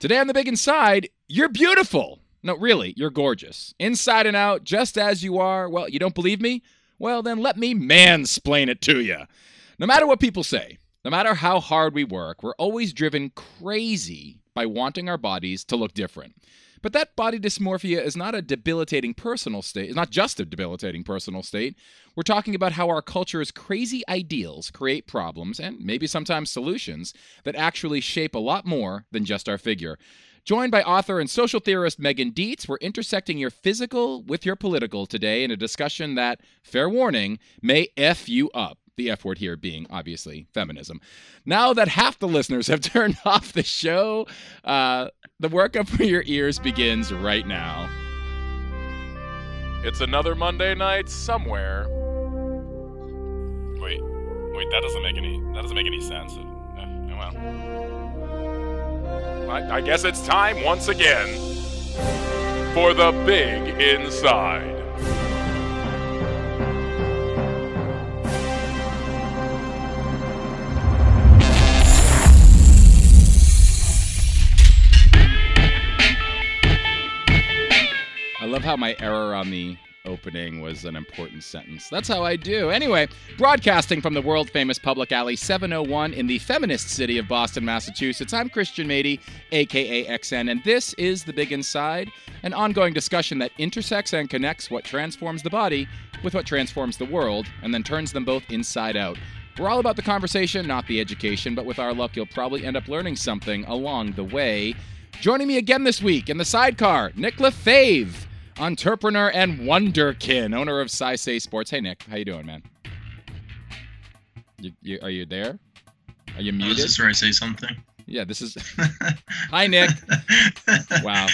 Today on The Big Inside, you're beautiful. No, really, you're gorgeous. Inside and out, just as you are. Well, you don't believe me? Well, then let me mansplain it to you. No matter what people say, no matter how hard we work, we're always driven crazy by wanting our bodies to look different. But that body dysmorphia is not a debilitating personal state. It's not just a debilitating personal state. We're talking about how our culture's crazy ideals create problems and maybe sometimes solutions that actually shape a lot more than just our figure. Joined by author and social theorist Megan Dietz, we're intersecting your physical with your political today in a discussion that, fair warning, may F you up the F word here being obviously feminism. Now that half the listeners have turned off the show, uh, the workup for your ears begins right now. It's another Monday night somewhere. Wait, wait, that doesn't make any that doesn't make any sense. Uh, well, I, I guess it's time once again for the big inside. Love how my error on the opening was an important sentence. That's how I do. Anyway, broadcasting from the world famous Public Alley 701 in the feminist city of Boston, Massachusetts, I'm Christian Matyi, aka XN, and this is The Big Inside, an ongoing discussion that intersects and connects what transforms the body with what transforms the world, and then turns them both inside out. We're all about the conversation, not the education, but with our luck, you'll probably end up learning something along the way. Joining me again this week in the sidecar, Nick LeFebvre entrepreneur and wonderkin, owner of Sisay Sports. Hey, Nick, how you doing, man? You, you, are you there? Are you muted? Oh, is this where I say something? Yeah, this is. Hi, Nick. wow.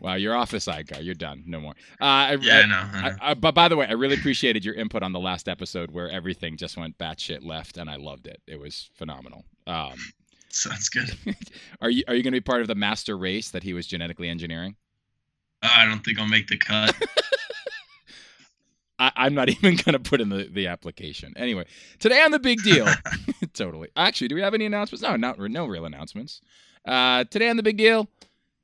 Wow, you're off the sidecar. You're done. No more. Uh, I, Yeah, I know. I know. I, I, but by the way, I really appreciated your input on the last episode where everything just went batshit left, and I loved it. It was phenomenal. Um, Sounds good. are you are you going to be part of the master race that he was genetically engineering? I don't think I'll make the cut. I, I'm not even going to put in the, the application. Anyway, today on the big deal. totally. Actually, do we have any announcements? No, not no real announcements. Uh, today on the big deal.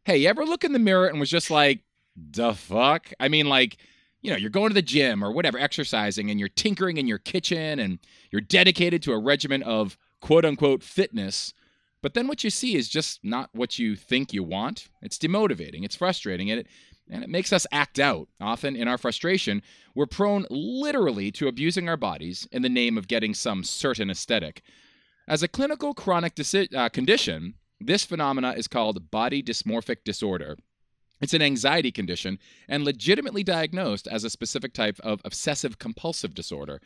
Hey, you ever look in the mirror and was just like, the fuck? I mean, like, you know, you're going to the gym or whatever, exercising, and you're tinkering in your kitchen and you're dedicated to a regimen of quote unquote fitness. But then what you see is just not what you think you want. It's demotivating, it's frustrating, and it, and it makes us act out. Often, in our frustration, we're prone literally to abusing our bodies in the name of getting some certain aesthetic. As a clinical chronic disi- uh, condition, this phenomena is called body dysmorphic disorder. It's an anxiety condition and legitimately diagnosed as a specific type of obsessive compulsive disorder.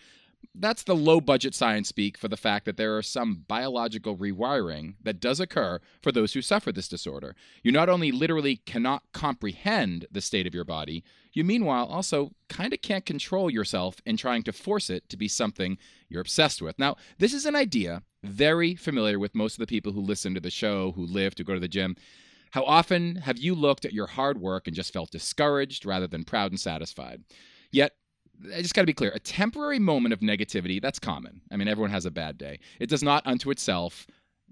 That's the low budget science speak for the fact that there are some biological rewiring that does occur for those who suffer this disorder. You not only literally cannot comprehend the state of your body, you meanwhile also kind of can't control yourself in trying to force it to be something you're obsessed with. Now, this is an idea very familiar with most of the people who listen to the show, who lift, who go to the gym. How often have you looked at your hard work and just felt discouraged rather than proud and satisfied? Yet, I just got to be clear a temporary moment of negativity, that's common. I mean, everyone has a bad day. It does not unto itself,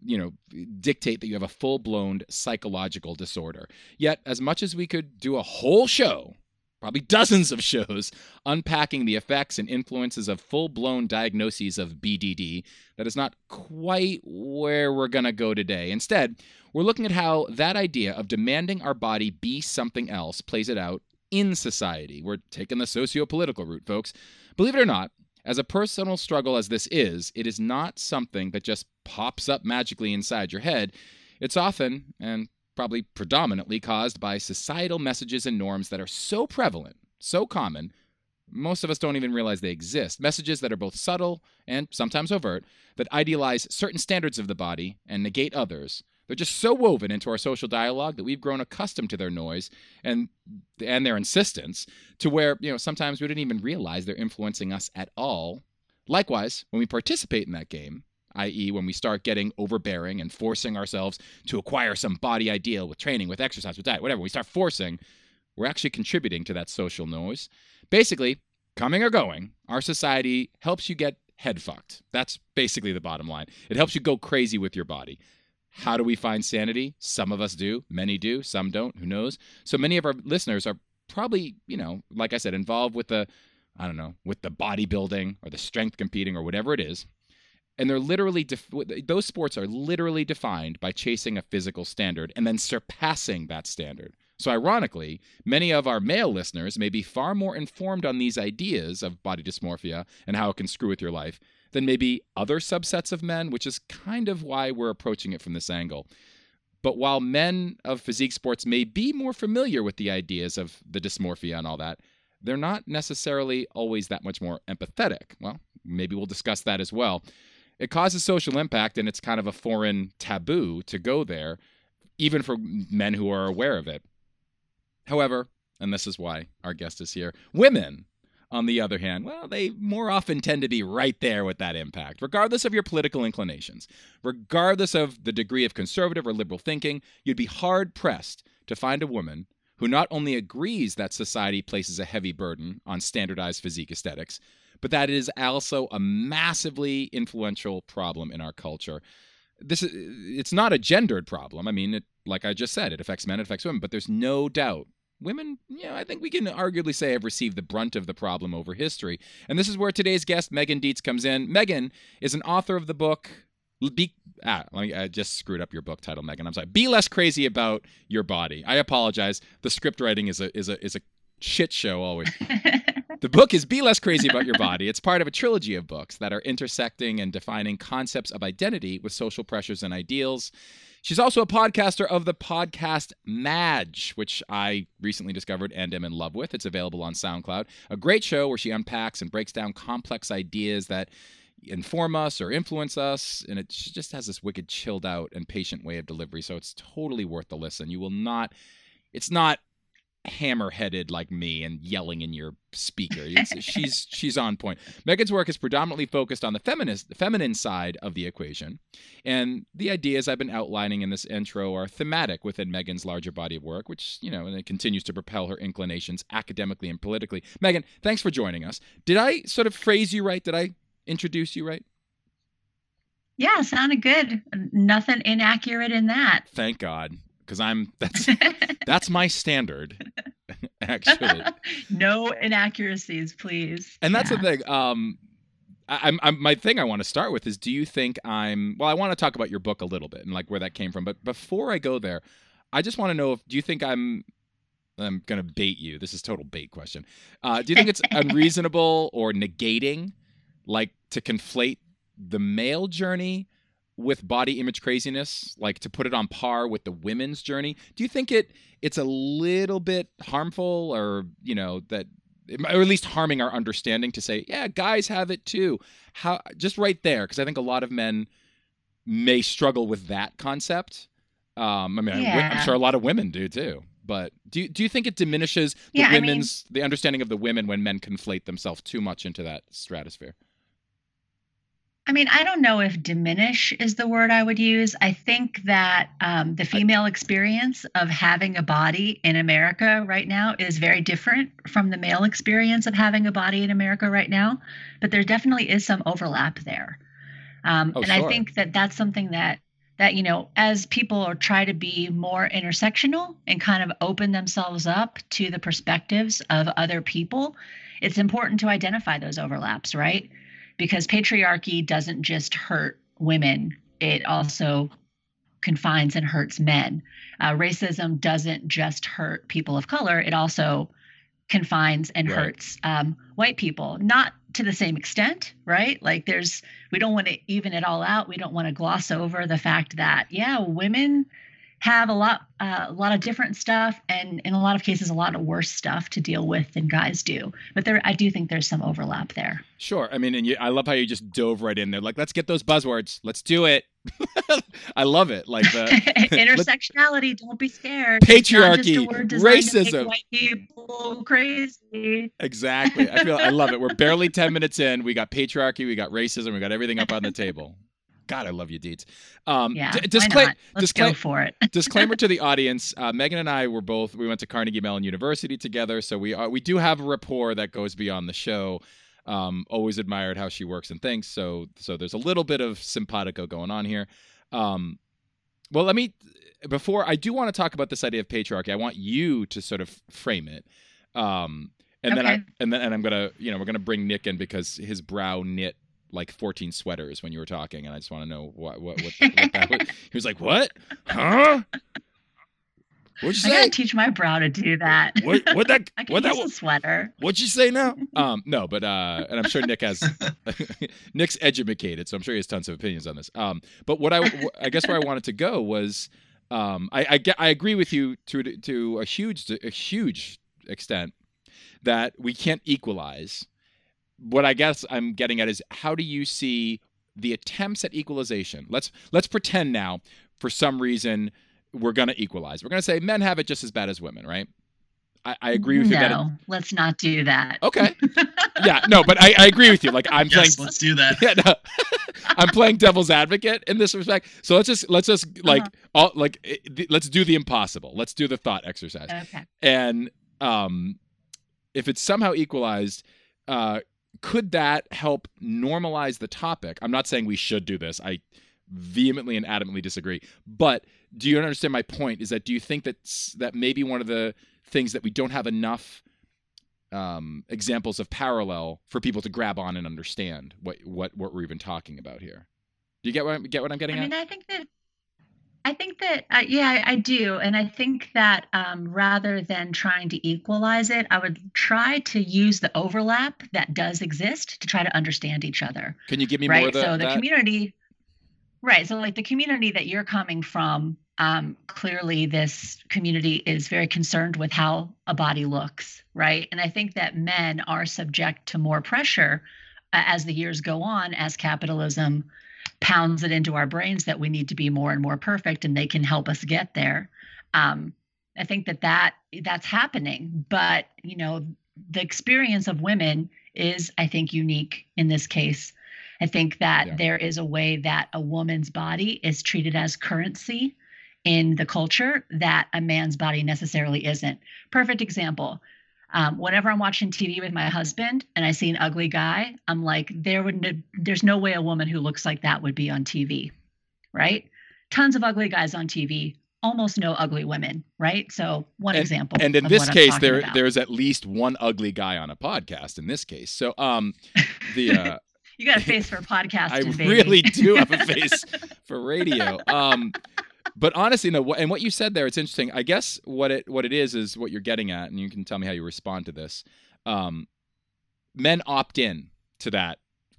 you know, dictate that you have a full blown psychological disorder. Yet, as much as we could do a whole show, probably dozens of shows, unpacking the effects and influences of full blown diagnoses of BDD, that is not quite where we're going to go today. Instead, we're looking at how that idea of demanding our body be something else plays it out in society. We're taking the socio political route, folks. Believe it or not, as a personal struggle as this is, it is not something that just pops up magically inside your head. It's often, and probably predominantly, caused by societal messages and norms that are so prevalent, so common, most of us don't even realize they exist. Messages that are both subtle and sometimes overt, that idealize certain standards of the body and negate others. They're just so woven into our social dialogue that we've grown accustomed to their noise and and their insistence to where, you know, sometimes we don't even realize they're influencing us at all. Likewise, when we participate in that game, i.e., when we start getting overbearing and forcing ourselves to acquire some body ideal with training, with exercise, with diet, whatever, we start forcing, we're actually contributing to that social noise. Basically, coming or going, our society helps you get head fucked. That's basically the bottom line. It helps you go crazy with your body. How do we find sanity? Some of us do, many do, some don't, who knows? So many of our listeners are probably, you know, like I said, involved with the, I don't know, with the bodybuilding or the strength competing or whatever it is. And they're literally, def- those sports are literally defined by chasing a physical standard and then surpassing that standard. So, ironically, many of our male listeners may be far more informed on these ideas of body dysmorphia and how it can screw with your life than maybe other subsets of men, which is kind of why we're approaching it from this angle. But while men of physique sports may be more familiar with the ideas of the dysmorphia and all that, they're not necessarily always that much more empathetic. Well, maybe we'll discuss that as well. It causes social impact, and it's kind of a foreign taboo to go there, even for men who are aware of it. However, and this is why our guest is here, women on the other hand, well, they more often tend to be right there with that impact, regardless of your political inclinations. Regardless of the degree of conservative or liberal thinking, you'd be hard pressed to find a woman who not only agrees that society places a heavy burden on standardized physique aesthetics, but that it is also a massively influential problem in our culture. This is it's not a gendered problem. I mean, it, like I just said, it affects men, it affects women, but there's no doubt women, you know, I think we can arguably say have received the brunt of the problem over history. And this is where today's guest, Megan Dietz, comes in. Megan is an author of the book. Be, ah, I just screwed up your book title, Megan. I'm sorry. Be less crazy about your body. I apologize. The script writing is a is a is a shit show always. the book is Be Less Crazy About Your Body. It's part of a trilogy of books that are intersecting and defining concepts of identity with social pressures and ideals. She's also a podcaster of the podcast Madge, which I recently discovered and am in love with. It's available on SoundCloud. A great show where she unpacks and breaks down complex ideas that inform us or influence us. And it just has this wicked, chilled out, and patient way of delivery. So it's totally worth the listen. You will not, it's not hammer-headed like me and yelling in your speaker. she's she's on point. Megan's work is predominantly focused on the feminist the feminine side of the equation, and the ideas I've been outlining in this intro are thematic within Megan's larger body of work, which you know, and it continues to propel her inclinations academically and politically. Megan, thanks for joining us. Did I sort of phrase you right? Did I introduce you right? Yeah, sounded good. Nothing inaccurate in that. Thank God because I'm that's that's my standard actually. no inaccuracies, please. And that's yeah. the thing. Um, I, I'm, I'm my thing I want to start with is do you think I'm well? I want to talk about your book a little bit and like where that came from. But before I go there, I just want to know if do you think I'm I'm gonna bait you. This is total bait question. Uh, do you think it's unreasonable or negating, like to conflate the male journey with body image craziness, like to put it on par with the women's journey? Do you think it it's a little bit harmful, or you know that, or at least harming our understanding to say, yeah, guys have it too? How just right there, because I think a lot of men may struggle with that concept. Um, I mean, yeah. I'm sure a lot of women do too. But do you, do you think it diminishes the yeah, women's I mean, the understanding of the women when men conflate themselves too much into that stratosphere? I mean, I don't know if diminish is the word I would use. I think that um, the female experience of having a body in America right now is very different from the male experience of having a body in America right now. But there definitely is some overlap there. Um, oh, and sure. I think that that's something that that you know as people try to be more intersectional and kind of open themselves up to the perspectives of other people it's important to identify those overlaps right because patriarchy doesn't just hurt women, it also confines and hurts men. Uh, racism doesn't just hurt people of color, it also confines and right. hurts um, white people. Not to the same extent, right? Like there's, we don't want to even it all out. We don't want to gloss over the fact that, yeah, women have a lot uh, a lot of different stuff and in a lot of cases a lot of worse stuff to deal with than guys do. But there i do think there's some overlap there. Sure. I mean and you, i love how you just dove right in there. Like let's get those buzzwords. Let's do it. I love it. Like the intersectionality don't be scared. Patriarchy. racism. white people crazy. Exactly. I feel i love it. We're barely 10 minutes in. We got patriarchy. We got racism. We got everything up on the table God, I love you, Deets. Um, yeah, d- discla- Let's discla- go for it. disclaimer to the audience: uh, Megan and I were both we went to Carnegie Mellon University together, so we are we do have a rapport that goes beyond the show. Um, always admired how she works and thinks, so so there's a little bit of simpatico going on here. Um, well, let me before I do want to talk about this idea of patriarchy. I want you to sort of frame it. Um, and then I and then and I'm gonna you know we're gonna bring Nick in because his brow knit like 14 sweaters when you were talking, and I just want to know what what what, what that was. He was like, "What? Huh? What'd you I gotta say? teach my brow to do that. What what that I can what use that a sweater. What'd you say now? Um, no, but uh, and I'm sure Nick has Nick's educated, so I'm sure he has tons of opinions on this. Um, but what I I guess where I wanted to go was, um, I I, I agree with you to to a huge a huge extent that we can't equalize. What I guess I'm getting at is how do you see the attempts at equalization? Let's let's pretend now for some reason we're going to equalize. We're going to say men have it just as bad as women, right? I, I agree with no, you that it, let's not do that. Okay. Yeah, no, but I, I agree with you. Like I'm yes, playing let's do that. yeah, no. I'm playing devil's advocate in this respect. So let's just let's just like Uh-huh. all like eh, let's do the impossible. Let's do the thought exercise. Okay. And um if it's somehow equalized, uh could that help normalize the topic? I'm not saying we should do this. I vehemently and adamantly disagree. But do you understand my point? Is that do you think that that maybe one of the things that we don't have enough um, examples of parallel for people to grab on and understand what what what we're even talking about here? Do you get what I'm, get what I'm getting I mean, at? I think that I think that uh, yeah, I, I do, and I think that um, rather than trying to equalize it, I would try to use the overlap that does exist to try to understand each other. Can you give me right. more of the, so the that? community, right? So like the community that you're coming from, um, clearly this community is very concerned with how a body looks, right? And I think that men are subject to more pressure uh, as the years go on, as capitalism pounds it into our brains that we need to be more and more perfect and they can help us get there. Um, i think that that that's happening but you know the experience of women is i think unique in this case. I think that Yeah. there is a way that a woman's body is treated as currency in the culture that a man's body necessarily isn't. Perfect example um, whenever I'm watching TV with my husband and I see an ugly guy, I'm like, there would no, there's no way a woman who looks like that would be on TV, right? Tons of ugly guys on TV, almost no ugly women, right? So one example. and in this case, there about. there's at least one ugly guy on a podcast. In this case, so um, the uh, you got a face for podcasting, I baby. really do have a face for radio. Um, but honestly, no. And what you said there, it's interesting. I guess what it what it is is what you're getting at, and you can tell me how you respond to this. Um, men opt in to that.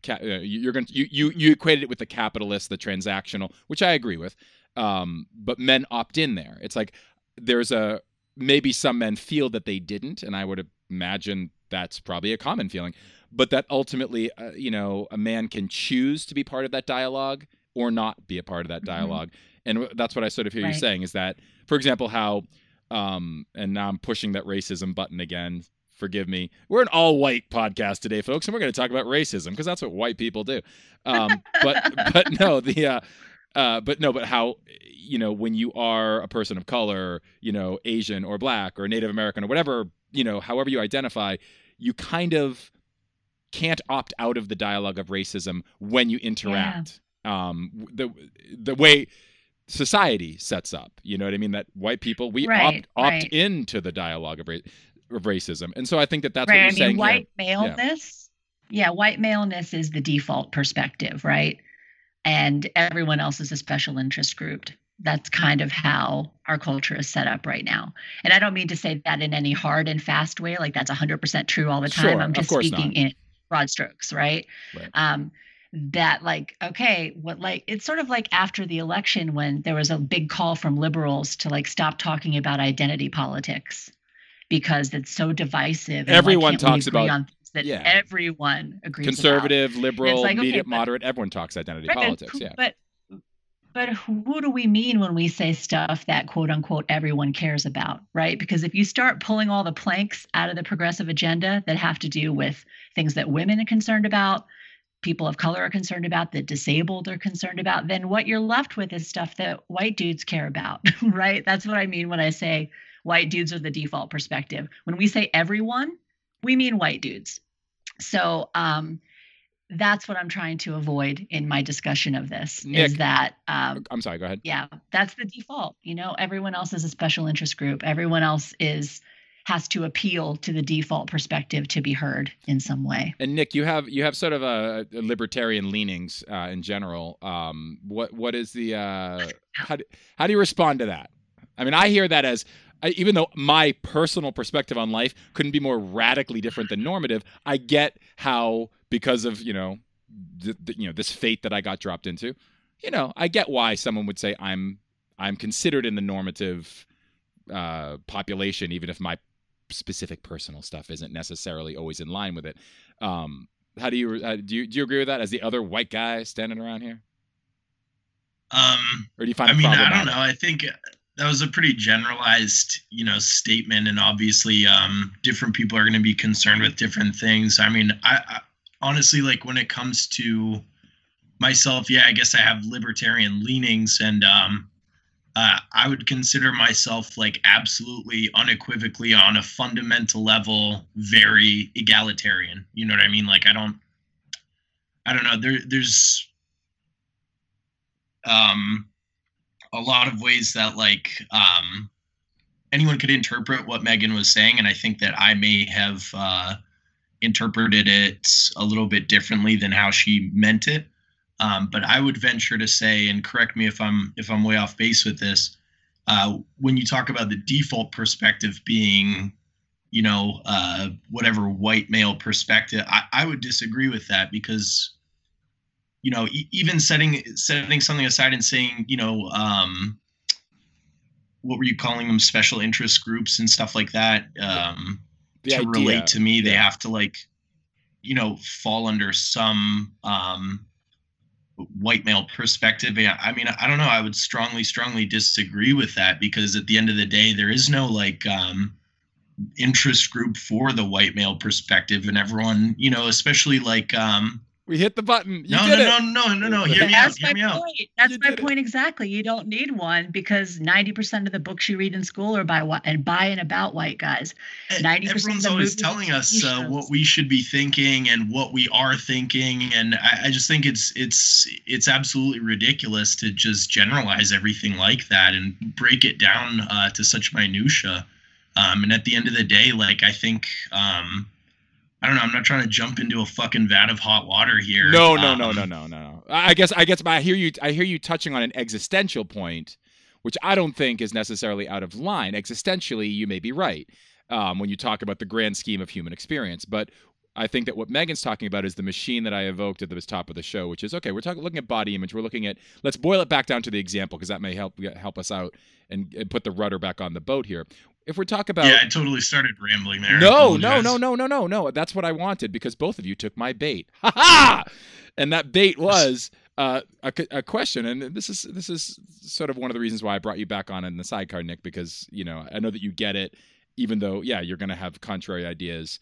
Uh, you- you're going to you you you equated it with the capitalist, the transactional, which I agree with. Um, but men opt in there. It's like there's a maybe some men feel that they didn't, and I would imagine that's probably a common feeling. But that ultimately, uh, you know, a man can choose to be part of that dialogue or not be a part of that Mhm. dialogue. And that's what I sort of hear you saying is that, for example, how, um, and now I'm pushing that racism button again. Forgive me. We're an all white podcast today, folks, and we're going to talk about racism because that's what white people do. Um, but but no, the uh, uh, but no, but how you know when you are a person of color, you know, Asian or black or Native American or whatever, you know, however you identify, you kind of can't opt out of the dialogue of racism when you interact. Um, the the way society sets up, you know what I mean? That white people we Right, opt opt right. into the dialogue of, ra- of racism, and so I think that that's right. what you're I mean, saying white here. maleness. Yeah. white maleness is the default perspective, right? And everyone else is a special interest group. That's kind of how our culture is set up right now. And I don't mean to say that in any hard and fast way, like that's 100% true all the time. Sure, I'm just speaking not. in broad strokes, right? Right. Um, that like okay what like it's sort of like after the election when there was a big call from liberals to like stop talking about identity politics because it's so divisive and Everyone talks about- things that yeah. everyone agrees about? Conservative, liberal, like, okay, medium, but- moderate, everyone talks identity Right, politics. who- Yeah. But but who do we mean when we say stuff that quote unquote everyone cares about, right? Because if you start pulling all the planks out of the progressive agenda that have to do with things that women are concerned about, people of color are concerned about, the disabled are concerned about, then what you're left with is stuff that white dudes care about, right? That's what I mean when I say white dudes are the default perspective. When we say everyone, we mean white dudes. So um that's what I'm trying to avoid in my discussion of this Nick. is that um, I'm sorry. Go ahead. yeah, that's the default. You know, everyone else is a special interest group. Everyone else is has to appeal to the default perspective to be heard in some way. And Nick, you have you have sort of a, a libertarian leanings uh, in general. Um, what what is the uh, how do, how do you respond to that? I mean, I hear that as I, even though my personal perspective on life couldn't be more radically different than normative, I get how because of you know you know this fate that I got dropped into, you know, I get why someone would say I'm I'm considered in the normative uh, population, even if my specific personal stuff isn't necessarily always in line with it. Um, how do you uh, do? You do you agree with that as the other white guy standing around here, Um, or do you find I mean, I don't know. I think that was a pretty generalized, you know, statement, and obviously, um, different people are going to be concerned with different things. I mean, I, I honestly like when it comes to myself. Yeah, I guess I have libertarian leanings, and um, uh, I would consider myself like absolutely, unequivocally, on a fundamental level, very egalitarian. You know what I mean? Like, I don't, I don't know. There, there's um a lot of ways that like um anyone could interpret what Megan was saying and I think that I may have uh interpreted it a little bit differently than how she meant it um but I would venture to say and correct me if I'm if I'm way off base with this uh when you talk about the default perspective being you know uh whatever white male perspective I, I would disagree with that because you know, e- even setting setting something aside and saying, you know, um, what were you calling them, special interest groups and stuff like that, um, to idea- relate to me, they yeah. have to like, you know, fall under some um, white male perspective. Yeah, I mean, I don't know. I would strongly, strongly disagree with that because at the end of the day, there is no like um, interest group for the white male perspective, and everyone, you know, especially like. Um, We hit the button. You no, did no, it. no, no, no, no. Hear me out. That's Hear my me out. point. That's You my did it. point exactly. You don't need one because 90% of the books you read in school are by whi- and by and about white guys. 90% of Everyone's the always telling us uh, what we should be thinking and what we are thinking, and I, I just think it's it's it's absolutely ridiculous to just generalize everything like that and break it down uh, to such minutia. Um, and at the end of the day, like I think. Um, I don't know. I'm not trying to jump into a fucking vat of hot water here. No, no, no, Um, no, no, no, no. I I guess, I guess, I hear you. I hear you touching on an existential point, which I don't think is necessarily out of line. Existentially, you may be right um, when you talk about the grand scheme of human experience, but. I think that what Megan's talking about is the machine that I evoked at the top of the show, which is okay. We're talking, looking at body image. We're looking at. Let's boil it back down to the example because that may help help us out and, and put the rudder back on the boat here. If we're talking about Yeah, I totally started rambling there. No, no, no, no, no, no, no. That's what I wanted because both of you took my bait. Ha ha! And that bait was uh, a, a question, and this is this is sort of one of the reasons why I brought you back on in the sidecar, Nick, because you know I know that you get it, even though yeah, you're going to have contrary ideas.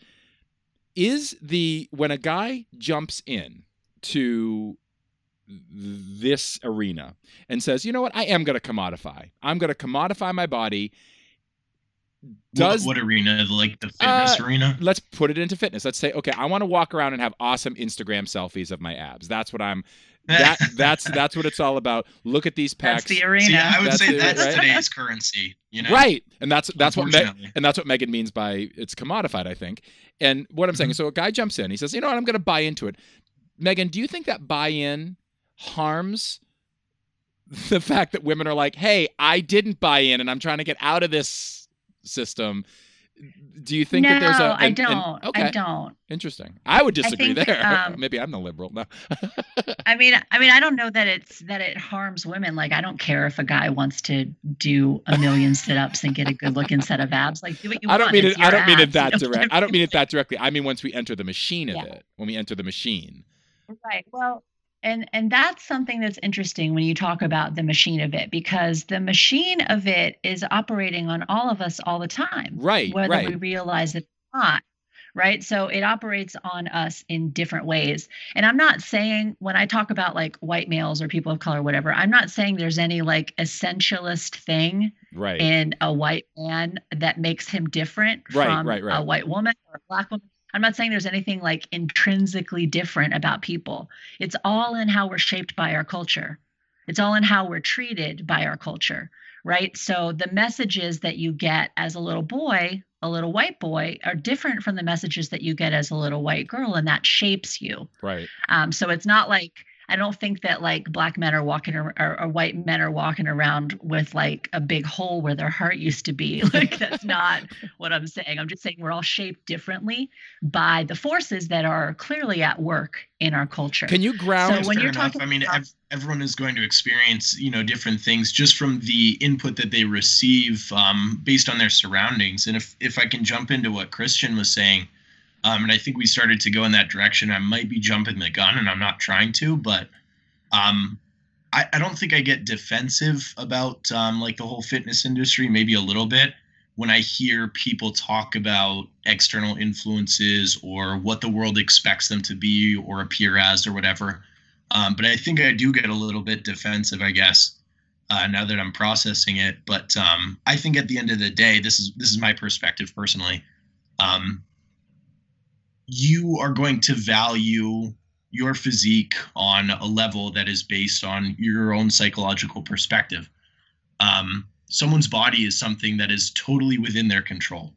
Is the when a guy jumps in to this arena and says, you know what, I am going to commodify. I'm going to commodify my body. Does what, what arena? Like the fitness Uh, arena? let's put it into fitness. Let's say, okay, I want to walk around and have awesome Instagram selfies of my abs. That's what I'm. That that's that's what it's all about. Look at these packs That's the arena. See, I would That's say it, that's right? today's currency. You know, Right, and that's that's what Me- and that's what Megan means by it's commodified. I think. And what I'm saying is, so a guy jumps in. He says, you know what, I'm going to buy into it. Megan, do you think that buy-in harms the fact that women are like, hey, I didn't buy in, and I'm trying to get out of this system? Do you think no, that there's a? I an- an- don't. okay. I don't. Interesting. I would disagree think, there. um, Maybe I'm the liberal. No. I mean, I mean, I don't know that it's that it harms women. Like, I don't care if a guy wants to do a million sit-ups and get a good-looking set of abs. Like, do what you I don't mean it. I don't mean it that you know direct. I I don't mean it that directly. I mean once we enter the machine of Yeah. it. When we enter the machine. Right. Well, and and that's something that's interesting when you talk about the machine of it because the machine of it is operating on all of us all the time, Right. whether right. we realize it or not. Right. So it operates on us in different ways. And I'm not saying when I talk about like white males or people of color, whatever, I'm not saying there's any like essentialist thing right. in a white man that makes him different Right, from right, a white woman or a black woman. I'm not saying there's anything like intrinsically different about people. It's all in how we're shaped by our culture. It's all in how we're treated by our culture, right? So the messages that you get as a little boy, a little white boy, are different from the messages that you get as a little white girl, and that shapes you. Right. Um, so it's not like I don't think that like black men are walking or, or, white men are walking around with like a big hole where their heart used to be. Like that's not what I'm saying. I'm just saying we're all shaped differently by the forces that are clearly at work in our culture. Can you ground? So when you're enough. talking, I mean, about, everyone is going to experience you know different things just from the input that they receive um, based on their surroundings. And if if I can jump into what Christian was saying um, and I think we started to go in that direction. I might be jumping the gun, and I'm not trying to, but um, I, I don't think I get defensive about um, like the whole fitness industry. Maybe a little bit when I hear people talk about external influences or what the world expects them to be or appear as or whatever. Um, but I think I do get a little bit defensive, I guess, uh, now that I'm processing it. But um, I think at the end of the day, this is this is my perspective personally. Um, you are going to value your physique on a level that is based on your own psychological perspective. Um, someone's body is something that is totally within their control.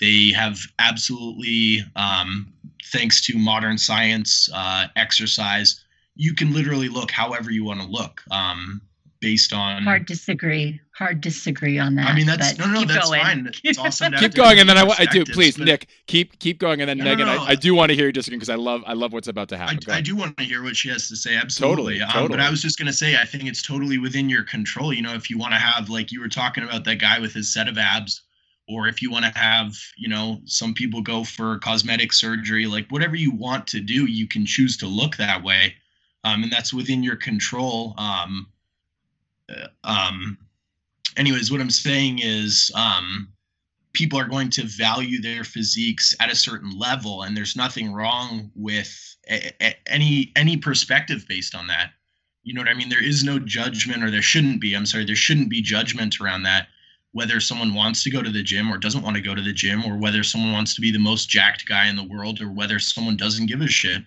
They have absolutely, um, thanks to modern science, uh, exercise, you can literally look however you want to look. Um, based on hard disagree. Hard disagree on that i mean that's no no that's going. fine. It's awesome keep going and then I, I do please but, nick keep keep going and then no, megan no, no, I, I, do want to hear you disagree because i love i love what's about to happen I, I, do want to hear what she has to say absolutely. Totally, um, totally. but i was just going to say i think it's totally within your control you know if you want to have like you were talking about that guy with his set of abs or if you want to have you know some people go for cosmetic surgery like whatever you want to do you can choose to look that way um, and that's within your control um, um, anyways, what I'm saying is um, people are going to value their physiques at a certain level, and there's nothing wrong with a, a, any any perspective based on that. You know what I mean? There is no judgment, or there shouldn't be. I'm sorry, there shouldn't be judgment around that. Whether someone wants to go to the gym or doesn't want to go to the gym, or whether someone wants to be the most jacked guy in the world, or whether someone doesn't give a shit.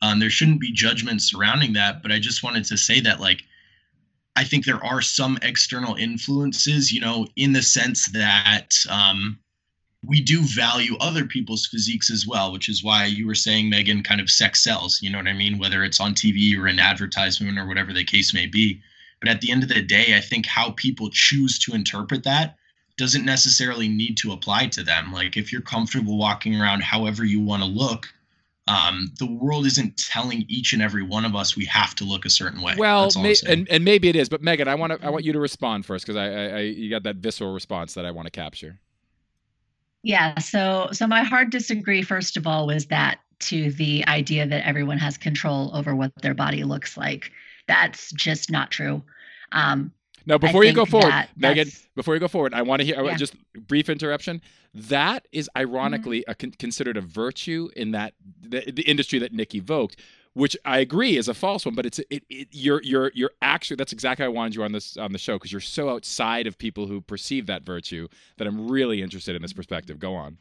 Um, there shouldn't be judgment surrounding that. But I just wanted to say that, like, I think there are some external influences, you know, in the sense that um, we do value other people's physiques as well, which is why you were saying, Megan, kind of sex sells, you know what I mean? Whether it's on TV or an advertisement or whatever the case may be. But at the end of the day, I think how people choose to interpret that doesn't necessarily need to apply to them. Like if you're comfortable walking around however you want to look, um, the world isn't telling each and every one of us we have to look a certain way. Well, may, and, and maybe it is, but Megan, I want to I want you to respond first because I, I, I you got that visceral response that I want to capture. Yeah. So so my hard disagree first of all was that to the idea that everyone has control over what their body looks like. That's just not true. Um, now, before you go forward, Megan, before you go forward, I want to hear yeah. just brief interruption. That is ironically mm-hmm. a con- considered a virtue in that the, the, industry that Nick evoked, which I agree is a false one. But it's it, it you're you're you're actually that's exactly why I wanted you on this on the show because you're so outside of people who perceive that virtue that I'm really interested in this perspective. Go on.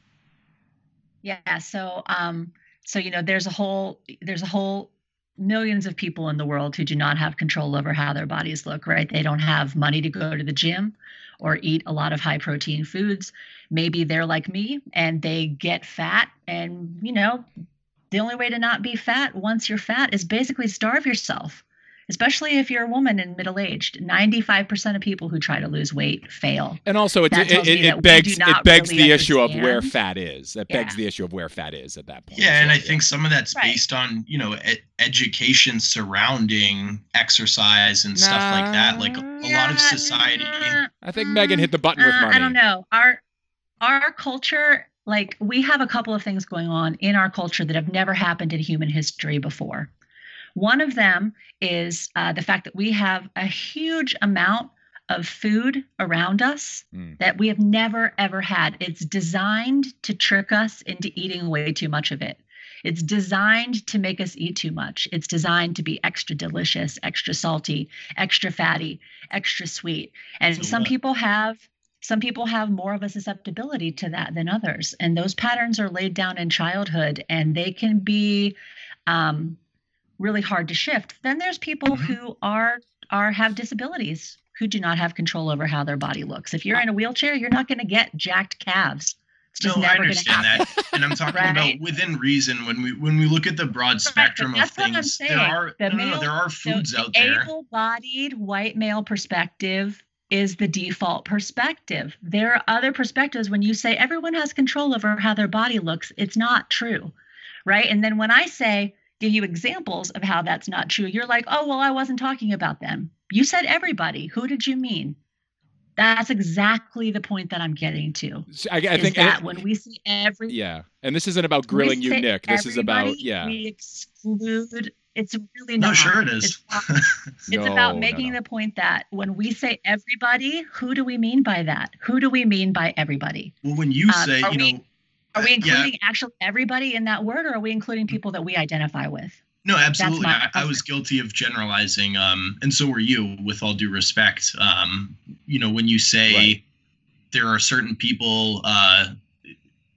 Yeah. So um so you know there's a whole there's a whole millions of people in the world who do not have control over how their bodies look, right? They don't have money to go to the gym or eat a lot of high protein foods. Maybe they're like me and they get fat. And, you know, the only way to not be fat once you're fat is basically starve yourself especially if you're a woman and middle aged. 95% of people who try to lose weight fail. And also, it, it, it, it begs, it begs really the issue of where fat is. It begs the issue of where fat is at that point. Yeah, and I think some of that's right. based on, you know, ed- education surrounding exercise and stuff like that. Like a, yeah, lot of society. I think Megan mm, hit the button with uh, money. I don't know. Our our culture like we have a couple of things going on in our culture that have never happened in human history before one of them is uh, the fact that we have a huge amount of food around us mm. that we have never ever had. It's designed to trick us into eating way too much of it. It's designed to make us eat too much. It's designed to be extra delicious, extra salty, extra fatty, extra sweet. And so some people have some people have more of a susceptibility to that than others and those patterns are laid down in childhood and they can be um, really hard to shift then there's people Mhm. who are are have disabilities who do not have control over how their body looks if you're in a wheelchair you're not going to get jacked calves it's just no, I never to understand that, and I'm talking Right. about within reason. When we when we look at the broad spectrum of things, there are The no, no, no, there are foods the out there. able-bodied white male perspective is the default perspective. There are other perspectives when you say everyone has control over how their body looks, it's not true. Right? And then when I say give you examples of how that's not true, you're like, "Oh, well, I wasn't talking about them." You said everybody. Who did you mean? That's exactly the point that I'm getting to. So I, I think that when we see every yeah, and this isn't about grilling you, Nick. This is about yeah. We exclude. It's really No, not. sure it It's about- It's No, about making no. the point that when we say everybody, who do we mean by that? Who do we mean by everybody? well, when you Um, say, are you we- know, Are we Uh, yeah. including actually everybody in that word, or are we including people that we identify with? No, absolutely. I, I was guilty of generalizing, um, and so were you, with all due respect. Um, you know, when you say Right. there are certain people, uh,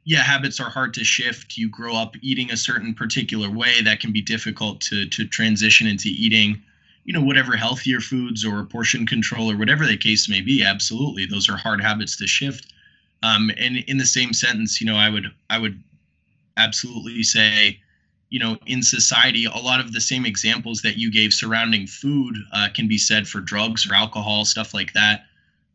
yeah, habits are hard to shift. You grow up eating a certain particular way that can be difficult to to transition into eating, you know, whatever healthier foods or portion control or whatever the case may be. Absolutely, those are hard habits to shift. Um, and in the same sentence, you know, I would I would absolutely say you know, in society, a lot of the same examples that you gave surrounding food uh, can be said for drugs or alcohol, stuff like that.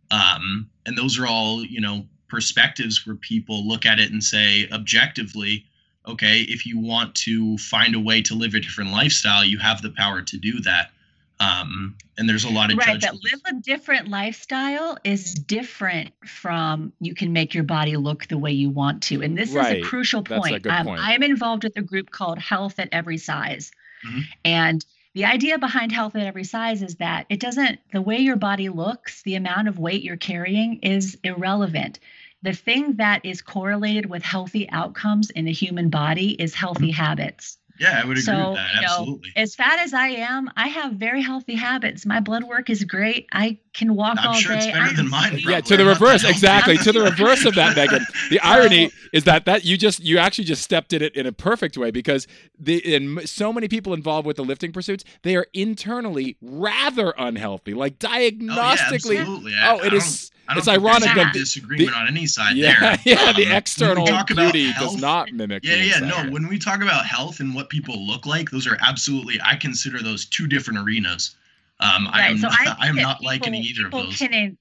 Um, and those are all, you know, perspectives where people look at it and say, objectively, okay, if you want to find a way to live a different lifestyle, you have the power to do that. Um, and there's a lot of Right, but judgments. live a different lifestyle is different from you can make your body look the way you want to. And this Right, is a crucial that's a point. good Um, point. I'm involved with a group called Health at Every Size. Mhm. And the idea behind health at every size is that it doesn't, the way your body looks, the amount of weight you're carrying is irrelevant. The thing that is correlated with healthy outcomes in the human body is healthy habits. Yeah, I would agree so, with that. you know, Absolutely. As fat as I am, I have very healthy habits. My blood work is great. I can walk I'm all sure day. it's better I'm than mine. sleep. Yeah, to the reverse, exactly. To the reverse of that, Megan. The irony is that that you just you actually just stepped in it in a perfect way because the in so many people involved with the lifting pursuits, they are internally rather unhealthy, like Oh, yeah, diagnostically. absolutely. I- Oh, I it don't- is. I don't It's think there's ironic any that the- disagreement on any side Yeah, there. yeah. The Um, when external we talk about beauty does not mimic. Yeah, yeah, inside. no. When we talk about health and what people look like, those are absolutely. I consider those two different arenas. Um, I Right. am so not, I, I am not that likening either of those. Can in,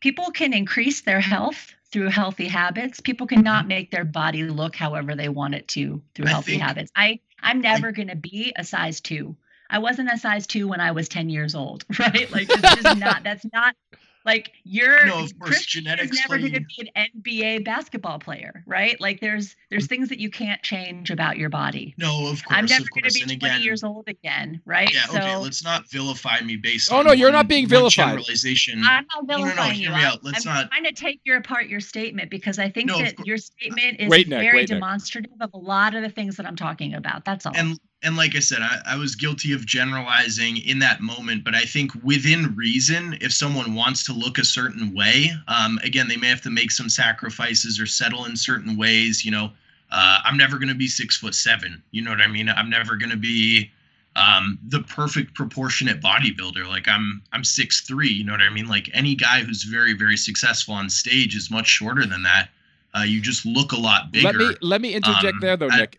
people can increase their health through healthy habits. People cannot make their body look however they want it to through Mm-hmm. I healthy think- habits. I I'm never going to be a size 2. I wasn't a size 2 when I was 10 years old, right? Like it's just not that's not like you're No, of course, Christian genetics is never going to be an NBA basketball player, right? Like there's there's mm. things that you can't change about your body. No, of course, I'm never going to be and 20 again, years old again, right? yeah, so okay. Let's not vilify me based. Oh, on no, you're one- not being vilified. Generalization. I'm not no, no, vilifying hear you. me I'm, out. Let's I'm not- trying to take your apart your statement because I think No, that your statement is Wait, Nick, very wait, Nick. demonstrative of a lot of the things that I'm talking about. That's all. and and like I said, I, I was guilty of generalizing in that moment, but I think within reason, if someone wants to look a certain way, um, again, they may have to make some sacrifices or settle in certain ways. You know, uh, I'm never going to be six foot seven. You know what I mean? I'm never going to be um, the perfect proportionate bodybuilder. Like I'm, I'm six three. You know what I mean? Like any guy who's very, very successful on stage is much shorter than that. Uh, you just look a lot bigger, Let me let me interject um, there though, Nick.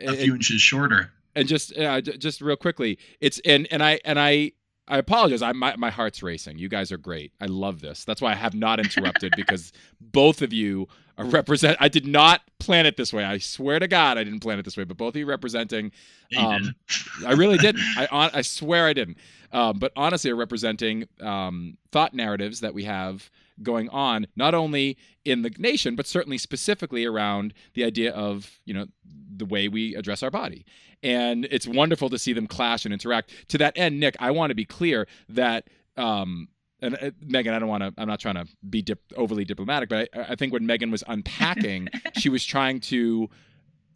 a And- few inches shorter. And just uh, just real quickly it's and and i and i i apologize i my, my heart's racing you guys are great i love this that's why i have not interrupted because both of you are represent i did not plan it this way i swear to god i didn't plan it this way but both of you representing Yeah, you Um. I really didn't. I hon- I swear I didn't. Um, but honestly, are representing um, thought narratives that we have going on, not only in the nation, but certainly specifically around the idea of you know the way we address our body. And it's wonderful to see them clash and interact. To that end, Nick, I want to be clear that. Um, and uh, Megan, I don't want to. I'm not trying to be dip, overly diplomatic, but I, I think when Megan was unpacking, she was trying to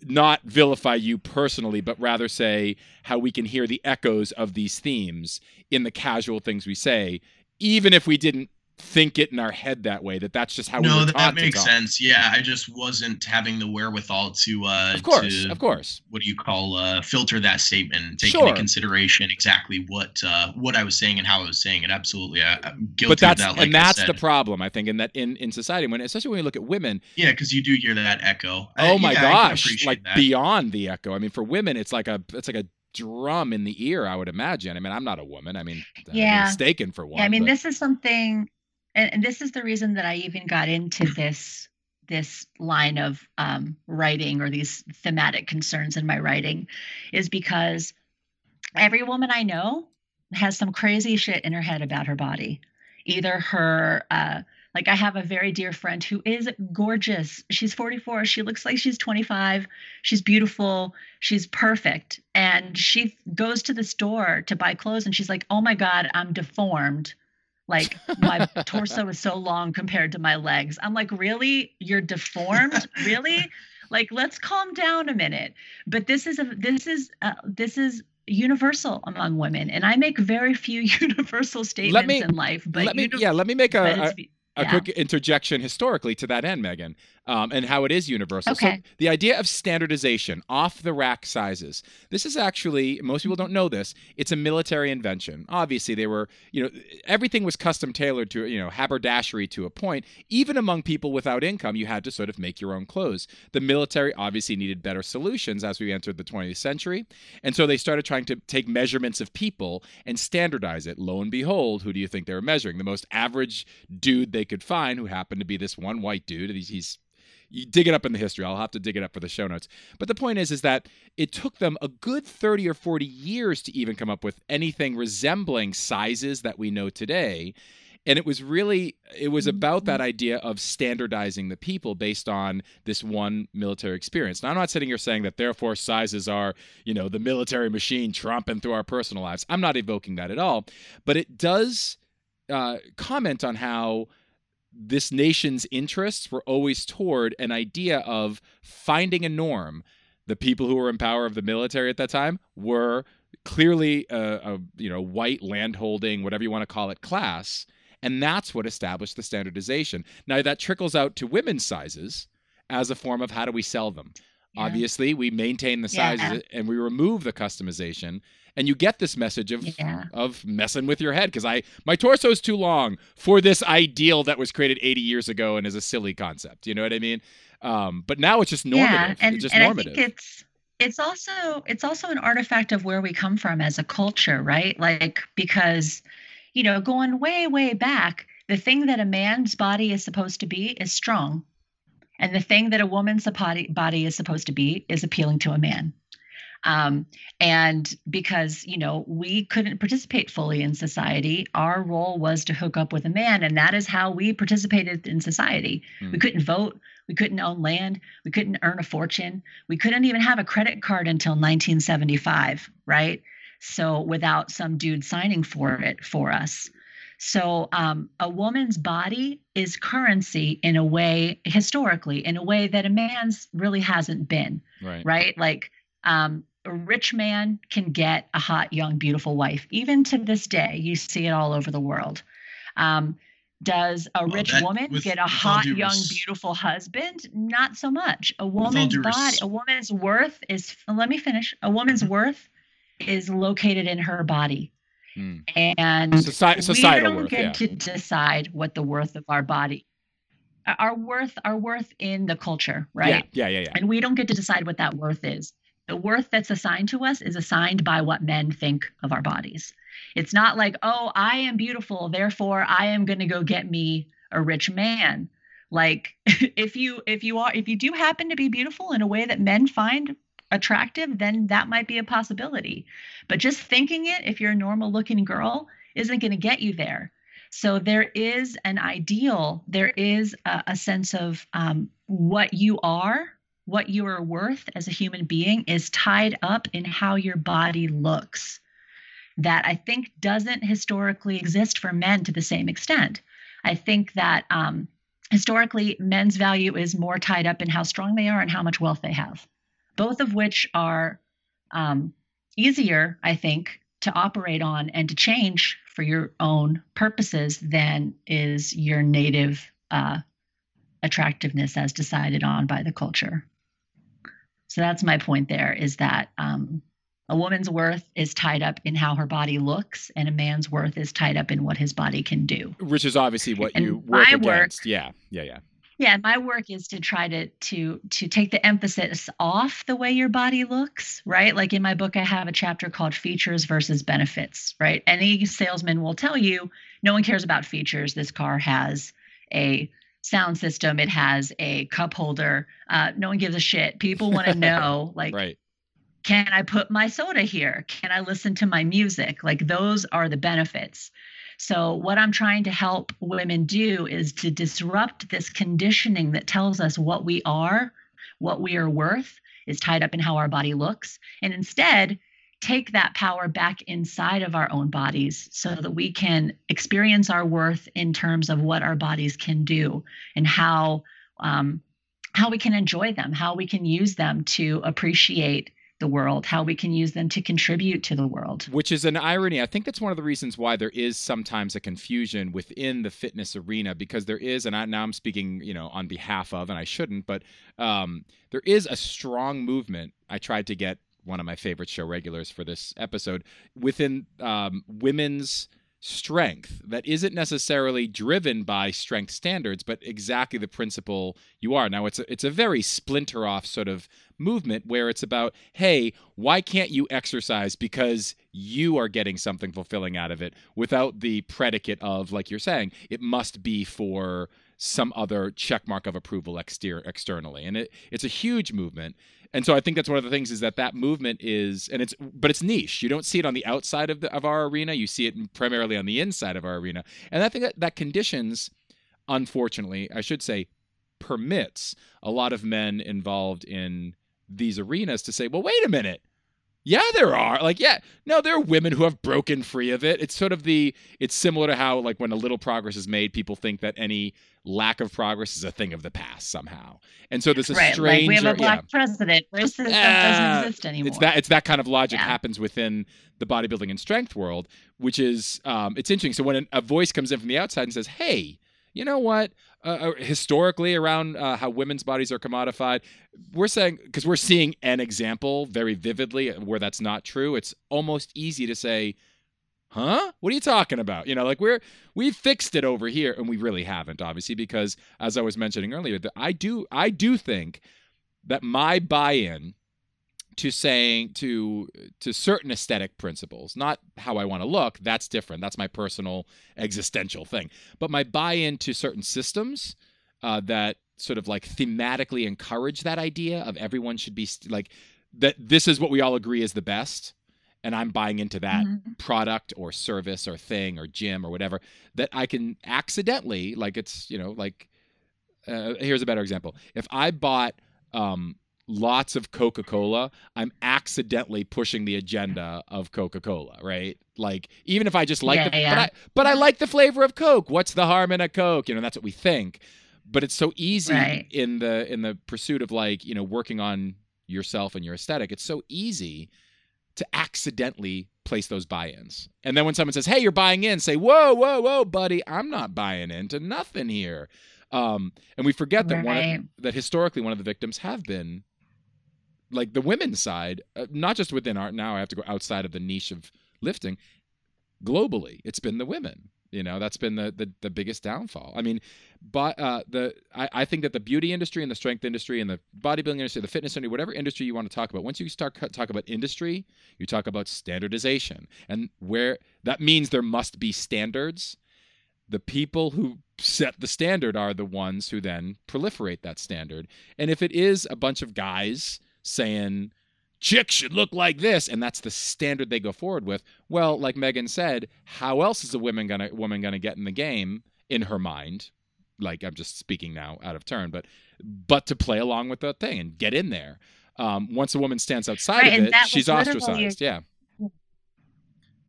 not vilify you personally, but rather say how we can hear the echoes of these themes in the casual things we say, even if we didn't think it in our head that way that that's just how we no, were that, that makes sense. Yeah, I just wasn't having the wherewithal to uh Of course, to, of course. what do you call uh filter that statement and take Sure. into consideration exactly what uh what I was saying and how I was saying it. Absolutely. I, I'm guilty But that's of that like and that's the problem I think in that in in society when especially when you look at women Yeah, because you do hear that echo. I- oh my yeah, gosh like that. beyond the echo i mean for women it's like a it's like a drum in the ear i would imagine i mean i'm not a woman i mean yeah. I'd be Yeah. mistaken for one Yeah, I mean, but- this is something, and, and this is the reason that I even got into this this line of um, writing or these thematic concerns in my writing, is because every woman I know has some crazy shit in her head about her body. Either her, uh, like I have a very dear friend who is gorgeous. She's 44. She looks like she's 25. She's beautiful. She's perfect. And she goes to the store to buy clothes and she's like, oh my God, I'm deformed. Like my torso is so long compared to my legs. I'm like, really? You're deformed? really? Like, let's calm down a minute. But this is a this is uh, this is universal among women, and I make very few universal statements me- in life. But let me uni- yeah let me make a, a, a yeah. quick interjection historically to that end megan um, and how it is universal so the idea of standardization off the rack sizes this is actually most people don't know this it's a military invention obviously they were you know everything was custom tailored to you know haberdashery to a point even among people without income you had to sort of make your own clothes the military obviously needed better solutions as we entered the 20th century and so they started trying to take measurements of people and standardize it. Lo and behold, who do you think they were measuring? The most average dude they could find, who happened to be this one white dude. He's, he's you dig it up in the history. I'll have to dig it up for the show notes. But the point is, is that it took them a good 30 or 40 years to even come up with anything resembling sizes that we know today. And it was really, it was about that idea of standardizing the people based on this one military experience. Now, I'm not sitting here saying that therefore sizes are, you know, the military machine tromping through our personal lives. I'm not evoking that at all. But it does uh, comment on how this nation's interests were always toward an idea of finding a norm. The people who were in power of the military at that time were clearly a, a you know white landholding, whatever you want to call it, class, and that's what established the standardization. Now that trickles out to women's sizes as a form of how do we sell them. Yeah. Obviously, we maintain the Yeah. sizes and we remove the customization, and you get this message of Yeah. of messing with your head because I my torso is too long for this ideal that was created 80 years ago and is a silly concept. You know what I mean? Um, but now it's just normative. Yeah, and, it's just and normative. I think it's it's also it's also an artifact of where we come from as a culture, right? Like because you know, going way way back, the thing that a man's body is supposed to be is strong. And the thing that a woman's body body is supposed to be is appealing to a man. Um, and because you know we couldn't participate fully in society, our role was to hook up with a man, and that is how we participated in society. We Hmm. couldn't vote, we couldn't own land, we couldn't earn a fortune, we couldn't even have a credit card until 1975, right? So without some dude signing for it for us. So um, a woman's body is currency in a way, historically, in a way that a man's really hasn't been right. right? Like um, a rich man can get a hot, young, beautiful wife. Even to this day, you see it all over the world. Um, does a Well, rich that- woman with- get a hot, young, res- beautiful husband? Not so much. A woman's due res- body, a woman's worth is. Let me finish. A woman's Mm-hmm. worth is located in her body, Hmm. and Soci- societal we don't worth. get Yeah. to decide what the worth of our body, our worth, our worth in the culture, right? Yeah. Yeah. Yeah. Yeah. and we don't get to decide what that worth is. The worth that's assigned to us is assigned by what men think of our bodies. It's not like, oh, I am beautiful, therefore I am going to go get me a rich man. Like if you if you are if you do happen to be beautiful in a way that men find attractive, then that might be a possibility. But just thinking it if you're a normal looking girl isn't going to get you there. So there is an ideal, there is a, a sense of um, what you are, what you are worth as a human being is tied up in how your body looks. That I think doesn't historically exist for men to the same extent. I think that um, historically, men's value is more tied up in how strong they are and how much wealth they have, both of which are um, easier, I think, to operate on and to change for your own purposes than is your native uh, attractiveness as decided on by the culture. So that's my point there is that um, a woman's worth is tied up in how her body looks, and a man's worth is tied up in what his body can do. Which is obviously what And you work my against. work- yeah, yeah, yeah. Yeah, my work is to try to to to take the emphasis off the way your body looks, right? Like in my book I have a chapter called features versus benefits, right? Any salesman will tell you no one cares about features. This car has a sound system, it has a cup holder. Uh, no one gives a shit. People want to know like right. can I put my soda here? Can I listen to my music? Like those are the benefits. So, what I'm trying to help women do is to disrupt this conditioning that tells us what we are, what we are worth is tied up in how our body looks, and instead take that power back inside of our own bodies so that we can experience our worth in terms of what our bodies can do and how um, how we can enjoy them, how we can use them to appreciate the world, how we can use them to contribute to the world. Which is an irony. I think that's one of the reasons why there is sometimes a confusion within the fitness arena because there is, and I, now I'm speaking, you know, on behalf of, and I shouldn't, but um, there is a strong movement. I tried to get one of my favorite show regulars for this episode within um, women's strength that isn't necessarily driven by strength standards but exactly the principle you are. Now it's a, it's a very splinter off sort of movement where it's about hey why can't you exercise because you are getting something fulfilling out of it without the predicate of like you're saying it must be for some other checkmark of approval exter- externally. And it, it's a huge movement and so I think that's one of the things is that that movement is, and it's, but it's niche. You don't see it on the outside of the of our arena. You see it primarily on the inside of our arena, and I think that that conditions, unfortunately, I should say, permits a lot of men involved in these arenas to say, well, wait a minute. Yeah, there are. Like, yeah, no, there are women who have broken free of it. It's sort of the, it's similar to how, like, when a little progress is made, people think that any lack of progress is a thing of the past somehow. And so there's a right, stranger, like we have a black yeah. president. Racism Ah, doesn't exist anymore. It's that it's that kind of logic Yeah. happens within the bodybuilding and strength world, which is um, it's interesting. So when a voice comes in from the outside and says, "Hey, you know what? Uh, uh, historically, around uh, how women's bodies are commodified, we're saying because we're seeing an example very vividly where that's not true. It's almost easy to say." Huh? What are you talking about? You know, like we're we fixed it over here, and we really haven't, obviously, because as I was mentioning earlier, I do I do think that my buy-in to saying to to certain aesthetic principles not how i want to look that's different that's my personal existential thing but my buy-in to certain systems uh, that sort of like thematically encourage that idea of everyone should be st- like that this is what we all agree is the best and i'm buying into that Mhm. product or service or thing or gym or whatever that i can accidentally like it's you know like uh, here's a better example if i bought um, lots of Coca Cola, I'm accidentally pushing the agenda of Coca Cola, right? Like even if I just like Yeah, the, yeah. but I but I like the flavor of Coke. What's the harm in a Coke? You know, that's what we think. But it's so easy Right. in the in the pursuit of like you know working on yourself and your aesthetic. It's so easy to accidentally place those buy-ins. And then when someone says, "Hey, you're buying in," say, "Whoa, whoa, whoa, buddy, I'm not buying into nothing here." Um, and we forget that one of, that historically one of the victims have been like the women's side, uh, not just within art. Now I have to go outside of the niche of lifting. Globally, it's been the women. You know, that's been the the, the biggest downfall. I mean, but uh, the I, I think that the beauty industry and the strength industry and the bodybuilding industry, the fitness industry, whatever industry you want to talk about, once you start talk about industry, you talk about standardization, and where that means there must be standards. The people who set the standard are the ones who then proliferate that standard. And if it is a bunch of guys saying chicks should look like this and that's the standard they go forward with. Well like megan said how else is a woman gonna woman gonna get in the game in her mind? Like i'm just speaking now out of turn but but to play along with the thing and get in there. Um, once a woman stands outside Right, of it she's ostracized. Yeah.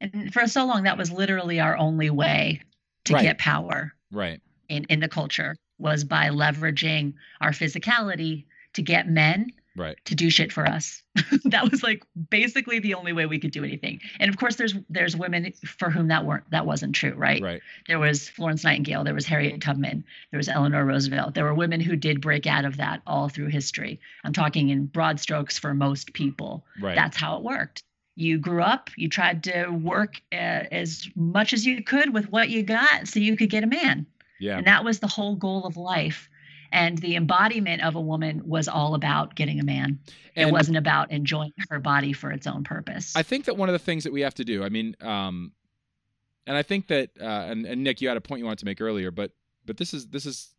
And for so long, that was literally our only way to Right. get power right. in, in the culture was by leveraging our physicality to get men Right. to do shit for us. that was like basically the only way we could do anything. And of course, there's there's women for whom that weren't that wasn't true, right? Right. There was Florence Nightingale, there was Harriet Tubman, there was Eleanor Roosevelt. There were women who did break out of that all through history. I'm talking in broad strokes for most people. Right. That's how it worked. You grew up, you tried to work uh, as much as you could with what you got so you could get a man. yeah. And that was the whole goal of life. And the embodiment of a woman was all about getting a man. And it wasn't about enjoying her body for its own purpose. I think that one of the things that we have to do, I mean, um, and I think that, uh, and, and Nick, you had a point you wanted to make earlier, but but this is this is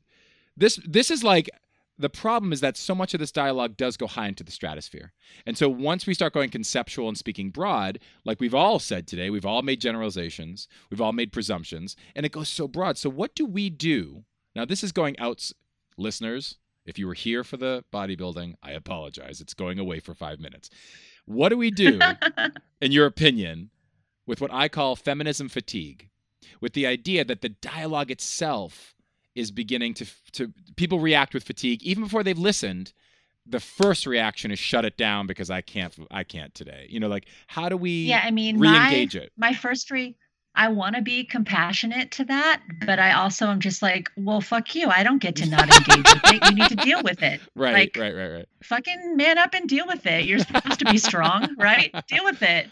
this this is like the problem is that so much of this dialogue does go high into the stratosphere, and so once we start going conceptual and speaking broad, like we've all said today, we've all made generalizations, we've all made presumptions, and it goes so broad. So what do we do now? This is going out, listeners. If you were here for the bodybuilding, I apologize. It's going away for five minutes. What do we do? in your opinion, with what I call feminism fatigue, with the idea that the dialogue itself is beginning to to people react with fatigue even before they've listened. The first reaction is shut it down because I can't I can't today. You know, like how do we yeah, I mean, re-engage my, it? my first re I want to be compassionate to that, but I also am just like, well, fuck you. I don't get to not engage with it. You need to deal with it. Right, like- right, right, right. Fucking man up and deal with it. You're supposed to be strong, right? Deal with it.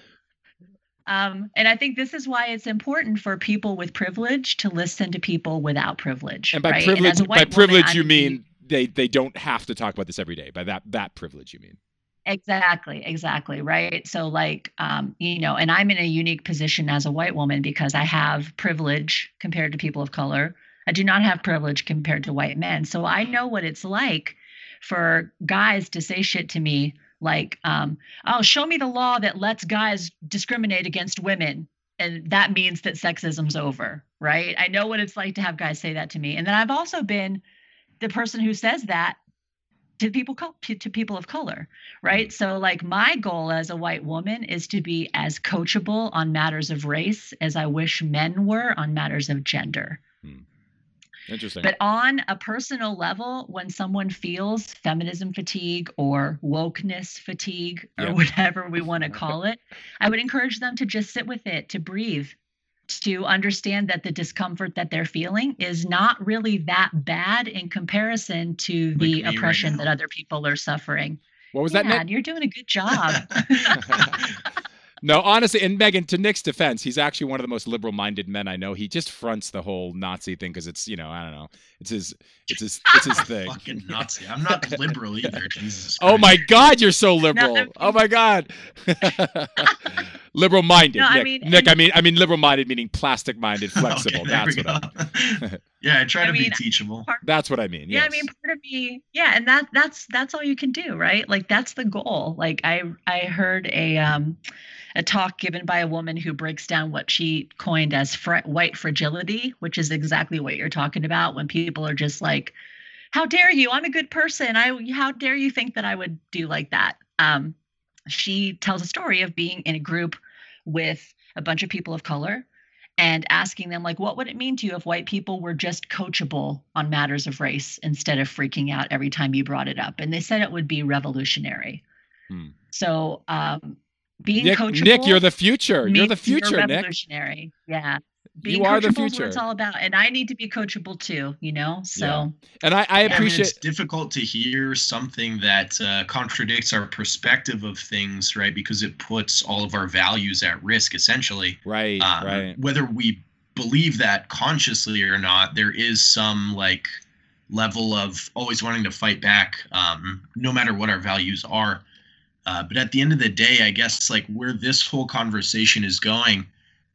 Um, and I think this is why it's important for people with privilege to listen to people without privilege. And by right? privilege, as a by woman, privilege, I'm you mean they they don't have to talk about this every day. By that that privilege, you mean? Exactly, exactly, right? So like um, you know, and I'm in a unique position as a white woman because I have privilege compared to people of color. I do not have privilege compared to white men. So I know what it's like for guys to say shit to me like um, oh, show me the law that lets guys discriminate against women and that means that sexism's over, right? I know what it's like to have guys say that to me. And then I've also been the person who says that to people to people of color right? Mm-hmm. So like my goal as a white woman is to be as coachable on matters of race as i wish men were on matters of gender. Hmm. Interesting. but on a personal level when someone feels feminism fatigue or wokeness fatigue or Yeah. whatever we want to call it i would encourage them to just sit with it to breathe to understand that the discomfort that they're feeling is not really that bad in comparison to the right oppression now. that other people are suffering. what was yeah, that, Nick? you're doing a good job. No, honestly, and Megan, to Nick's defense, he's actually one of the most liberal-minded men I know. He just fronts the whole Nazi thing because it's, you know, I don't know, it's his, it's his, it's his thing. Fucking Nazi. I'm not liberal either. Jesus. Oh Christ. my God, you're so liberal. I'm- oh my God. liberal-minded, No, I Nick. mean, Nick, I mean, I mean, liberal-minded meaning plastic-minded, flexible. Okay, That's what I, go. yeah, I try I to mean, be teachable. that's what I mean. yeah, I mean, part of me, yeah, and that that's that's all you can do, right? Like that's the goal. Like I I heard a um a talk given by a woman who breaks down what she coined as fr- white fragility, which is exactly what you're talking about when people are just like, "How dare you? I'm a good person. I how dare you think that I would do like that?" Um, she tells a story of being in a group with a bunch of people of color and asking them like what would it mean to you if white people were just coachable on matters of race instead of freaking out every time you brought it up and they said it would be revolutionary Hmm. so um being Nick, coachable Nick, you're the future. You're the future, Nick. revolutionary yeah being You are the coachable is what it's all about and i need to be coachable too you know so And I, I Yeah, I mean, appreciate. it's difficult to hear something that uh, contradicts our perspective of things, right? Because it puts all of our values at risk, essentially. right, Um, right. Whether we believe that consciously or not, there is some like level of always wanting to fight back, um, no matter what our values are. Uh, but at the end of the day, I guess like where this whole conversation is going,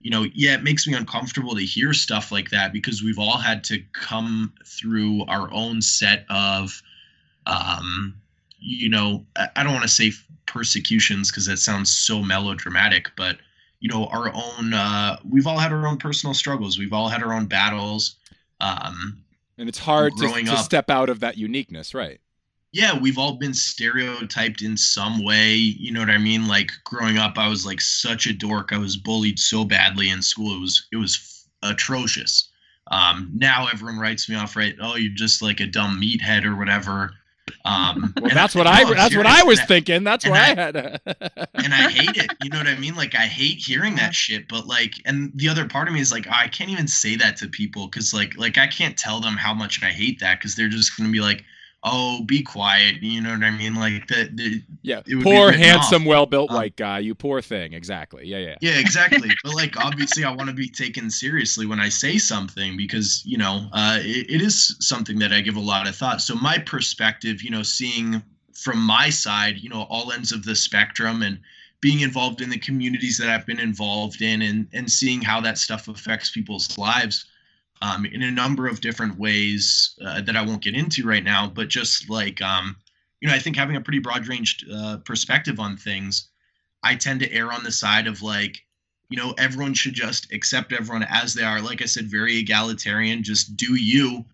you know, yeah, it makes me uncomfortable to hear stuff like that because we've all had to come through our own set of, um, you know, I don't want to say persecutions because that sounds so melodramatic, but you know, our own. Uh, we've all had our own personal struggles. We've all had our own battles. Um, And it's hard to, to up- step out of that uniqueness, right? Yeah, we've all been stereotyped in some way. You know what I mean? Like growing up, I was like such a dork. I was bullied so badly in school. It was it was atrocious. Um, now everyone writes me off, right? Oh, you're just like a dumb meathead or whatever. Um, Well, and that's what I I'm that's what I was I- thinking. That's and why I, I- had. And I hate it. You know what I mean? Like I hate hearing that shit. But like, and the other part of me is like, I can't even say that to people because like, like I can't tell them how much I hate that because they're just gonna be like, oh, be quiet. You know what I mean? Like the, the Yeah, it would poor, handsome, off. well-built Um, white guy. You poor thing. Exactly. Yeah, yeah. yeah, exactly. but like, obviously, I want to be taken seriously when I say something because you know, uh, it, it is something that I give a lot of thought. So my perspective, you know, seeing from my side, you know, all ends of the spectrum and being involved in the communities that I've been involved in and and seeing how that stuff affects people's lives um, in a number of different ways uh, that I won't get into right now. But just like um, you know, I think having a pretty broad ranged uh, perspective on things, I tend to err on the side of like, you know, everyone should just accept everyone as they are. Like I said, very egalitarian. Just do you.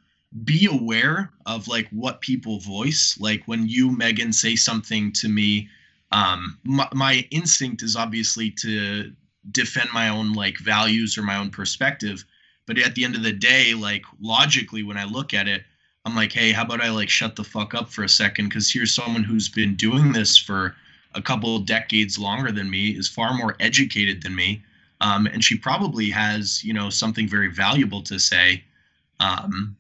Be aware of like what people voice. Like when you, Megan, say something to me, um, my, my instinct is obviously to defend my own like values or my own perspective. But at the end of the day, like logically, when I look at it, I'm like, hey, how about I like shut the fuck up for a second? Because here's someone who's been doing this for a couple of decades longer than me, is far more educated than me, um, and she probably has, you know, something very valuable to say. Um,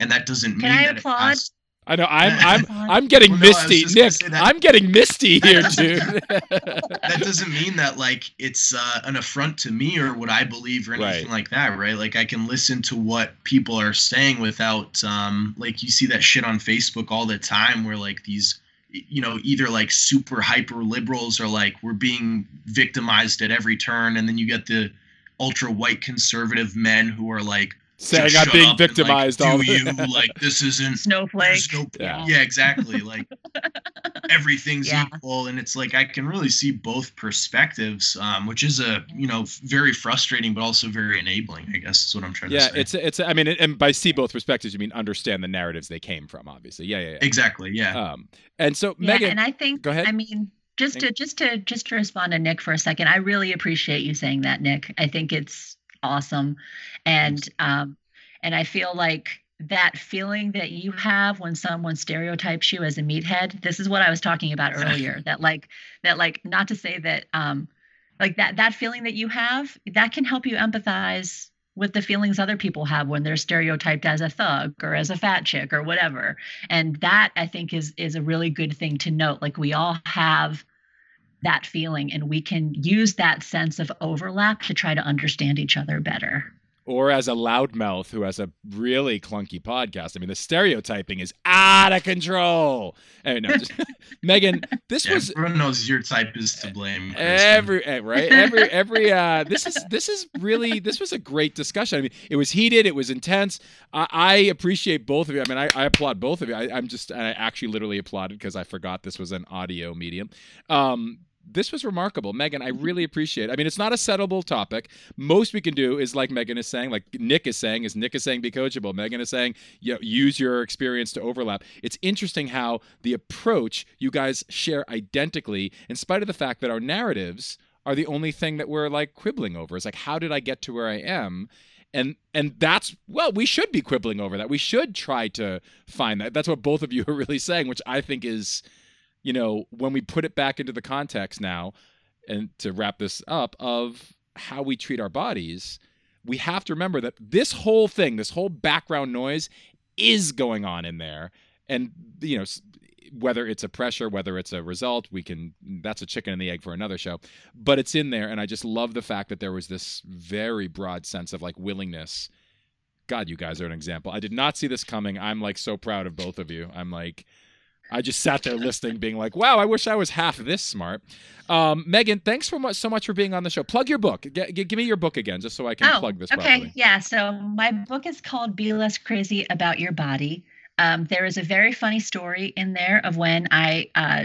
and that doesn't Can mean I that it applaud? has- I know. I'm I'm I'm getting Well, no, misty, just Nick. I'm getting misty here, That dude. that doesn't mean that like it's uh, an affront to me or what I believe or anything Right. like that, right? Like I can listen to what people are saying without um like you see that shit on Facebook all the time where like these you know either like super hyper liberals or like we're being victimized at every turn and then you get the ultra white conservative men who are like Saying I'm being up and, like, victimized all do you like this isn't Snowflake. no Yeah. yeah. exactly like everything's Yeah. equal and it's like i can really see both perspectives um, which is a you know very frustrating but also very enabling i guess is what i'm trying Yeah, to say Yeah, it's it's. I mean, and by see both perspectives, you mean understand the narratives they came from. Obviously, yeah, yeah, yeah. exactly yeah Um, and so Yeah, Megan, and I think go ahead. I mean, just to just to just to respond to Nick for a second, I really appreciate you saying that, Nick. I think it's awesome, and um, and I feel like that feeling that you have when someone stereotypes you as a meathead. This is what I was talking about earlier. that like that like not to say that um, like that that feeling that you have that can help you empathize with the feelings other people have when they're stereotyped as a thug or as a fat chick or whatever and that i think is is a really good thing to note like we all have that feeling and we can use that sense of overlap to try to understand each other better. Or as a loudmouth who has a really clunky podcast. I mean, the stereotyping is out of control. Anyway, no, just, Megan, this Yeah, was everyone knows your type is to blame Christian. every eh, right? Every every uh this is this is really this was a great discussion. I mean it was heated it was intense. I, I appreciate both of you. I mean i, I applaud both of you. I, i'm just i actually literally applauded because i forgot this was an audio medium. Um this was remarkable. Megan i mm-hmm. really appreciate it i mean it's not a settleable topic. Most we can do is like megan is saying like nick is saying is nick is saying be coachable. Megan is saying you know, use your experience to overlap. It's interesting how the approach you guys share identically in spite of the fact that our narratives are the only thing that we're like quibbling over. It's like how did i get to where i am? And and that's well we should be quibbling over that. We should try to find that. That's what both of you are really saying which i think is you know when we put it back into the context now and to wrap this up of how we treat our bodies we have to remember that this whole thing this whole background noise is going on in there. And you know whether it's a pressure whether it's a result we can that's a chicken and the egg for another show. But it's in there and i just love the fact that there was this very broad sense of like willingness. God you guys are an example. I did not see this coming. I'm like so proud of both of you. I'm like i just sat there listening being like wow i wish i was half this smart um, megan thanks for much, so much for being on the show plug your book G- g- give me your book again just so i can plug this Oh, okay. properly Yeah. So my book is called Be Less Crazy About Your Body. Um, there is a very funny story in there of when I uh,